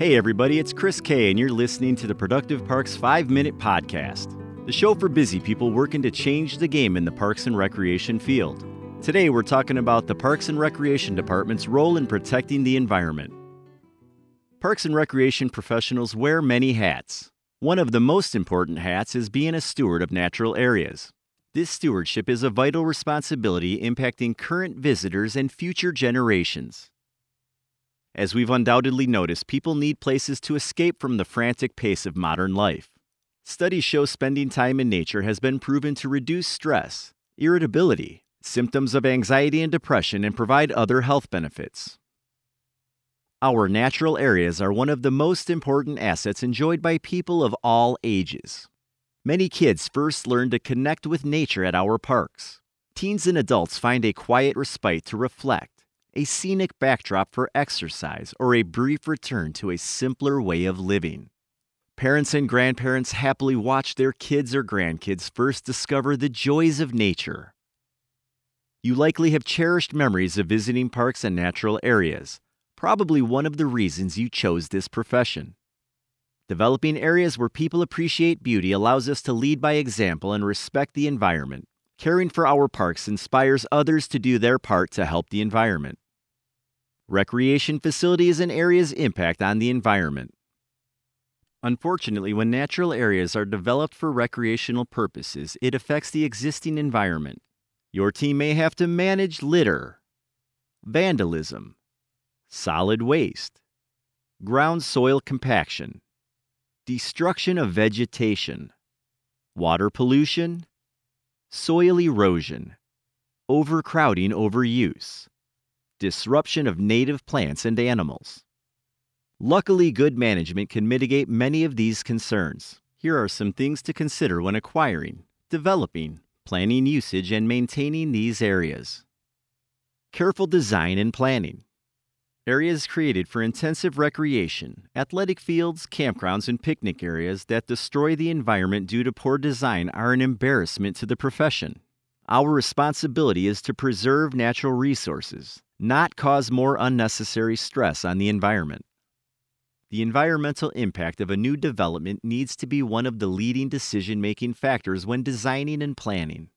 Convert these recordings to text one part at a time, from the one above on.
Hey, everybody, it's Chris Kay, and you're listening to the Productive Parks 5 Minute Podcast, the show for busy people working to change the game in the parks and recreation field. Today, we're talking about the Parks and Recreation Department's role in protecting the environment. Parks and recreation professionals wear many hats. One of the most important hats is being a steward of natural areas. This stewardship is a vital responsibility impacting current visitors and future generations. As we've undoubtedly noticed, people need places to escape from the frantic pace of modern life. Studies show spending time in nature has been proven to reduce stress, irritability, symptoms of anxiety and depression, and provide other health benefits. Our natural areas are one of the most important assets enjoyed by people of all ages. Many kids first learn to connect with nature at our parks. Teens and adults find a quiet respite to reflect, a scenic backdrop for exercise, or a brief return to a simpler way of living. Parents and grandparents happily watch their kids or grandkids first discover the joys of nature. You likely have cherished memories of visiting parks and natural areas probably one of the reasons you chose this profession. Developing areas where people appreciate beauty allows us to lead by example and respect the environment. Caring for our parks inspires others to do their part to help the environment. Recreation facilities and areas impact on the environment. Unfortunately, when natural areas are developed for recreational purposes, it affects the existing environment. Your team may have to manage litter, vandalism, solid waste, ground soil compaction, destruction of vegetation, water pollution, soil erosion, overcrowding overuse, disruption of native plants and animals. Luckily, good management can mitigate many of these concerns. Here are some things to consider when acquiring, developing, planning usage, and maintaining these areas. Careful design and planning. Areas created for intensive recreation, athletic fields, campgrounds, and picnic areas that destroy the environment due to poor design are an embarrassment to the profession. Our responsibility is to preserve natural resources, not cause more unnecessary stress on the environment. The environmental impact of a new development needs to be one of the leading decision making factors when designing and planning.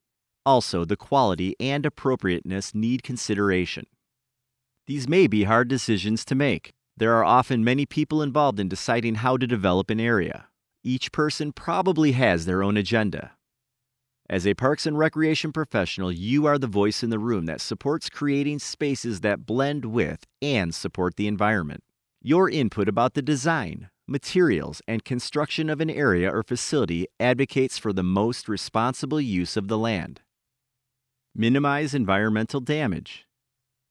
Also, the quality and appropriateness need consideration. These may be hard decisions to make. There are often many people involved in deciding how to develop an area. Each person probably has their own agenda. As a parks and recreation professional, you are the voice in the room that supports creating spaces that blend with and support the environment. Your input about the design, materials, and construction of an area or facility advocates for the most responsible use of the land. Minimize environmental damage.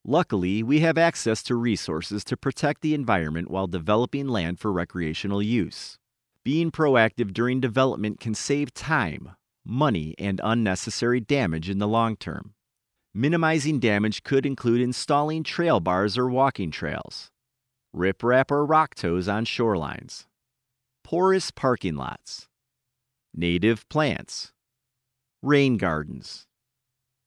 Luckily, we have access to resources to protect the environment while developing land for recreational use. Being proactive during development can save time, money, and unnecessary damage in the long term. Minimizing damage could include installing trail bars or walking trails, riprap or rock toes on shorelines, porous parking lots, native plants, rain gardens,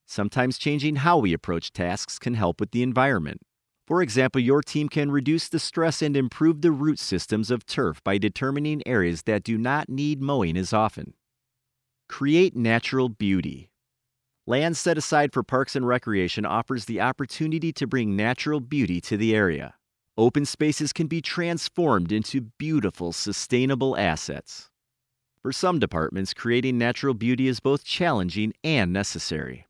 Sometimes changing how we approach tasks can help with the environment. For example, your team can reduce the stress and improve the root systems of turf by determining areas that do not need mowing as often. Create natural beauty. Land set aside for parks and recreation offers the opportunity to bring natural beauty to the area. Open spaces can be transformed into beautiful, sustainable assets. For some departments, creating natural beauty is both challenging and necessary.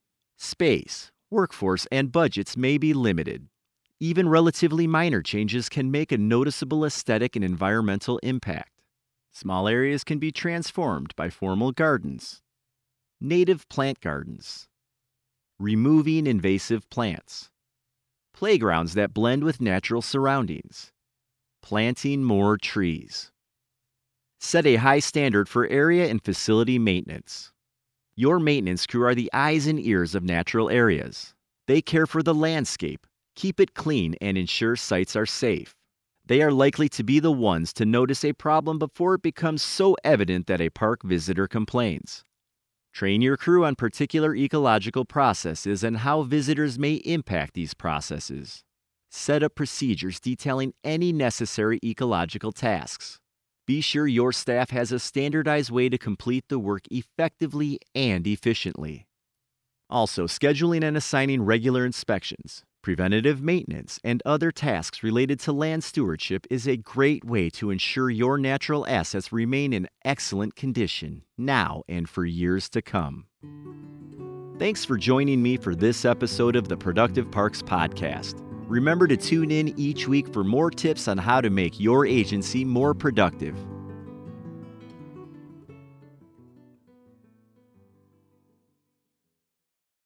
Space, workforce, and budgets may be limited. Even relatively minor changes can make a noticeable aesthetic and environmental impact. Small areas can be transformed by formal gardens, native plant gardens, removing invasive plants, playgrounds that blend with natural surroundings, planting more trees. Set a high standard for area and facility maintenance. Your maintenance crew are the eyes and ears of natural areas. They care for the landscape, keep it clean, and ensure sites are safe. They are likely to be the ones to notice a problem before it becomes so evident that a park visitor complains. Train your crew on particular ecological processes and how visitors may impact these processes. Set up procedures detailing any necessary ecological tasks. Be sure your staff has a standardized way to complete the work effectively and efficiently. Also, scheduling and assigning regular inspections, preventative maintenance, and other tasks related to land stewardship is a great way to ensure your natural assets remain in excellent condition now and for years to come. Thanks for joining me for this episode of the Productive Parks Podcast. Remember to tune in each week for more tips on how to make your agency more productive.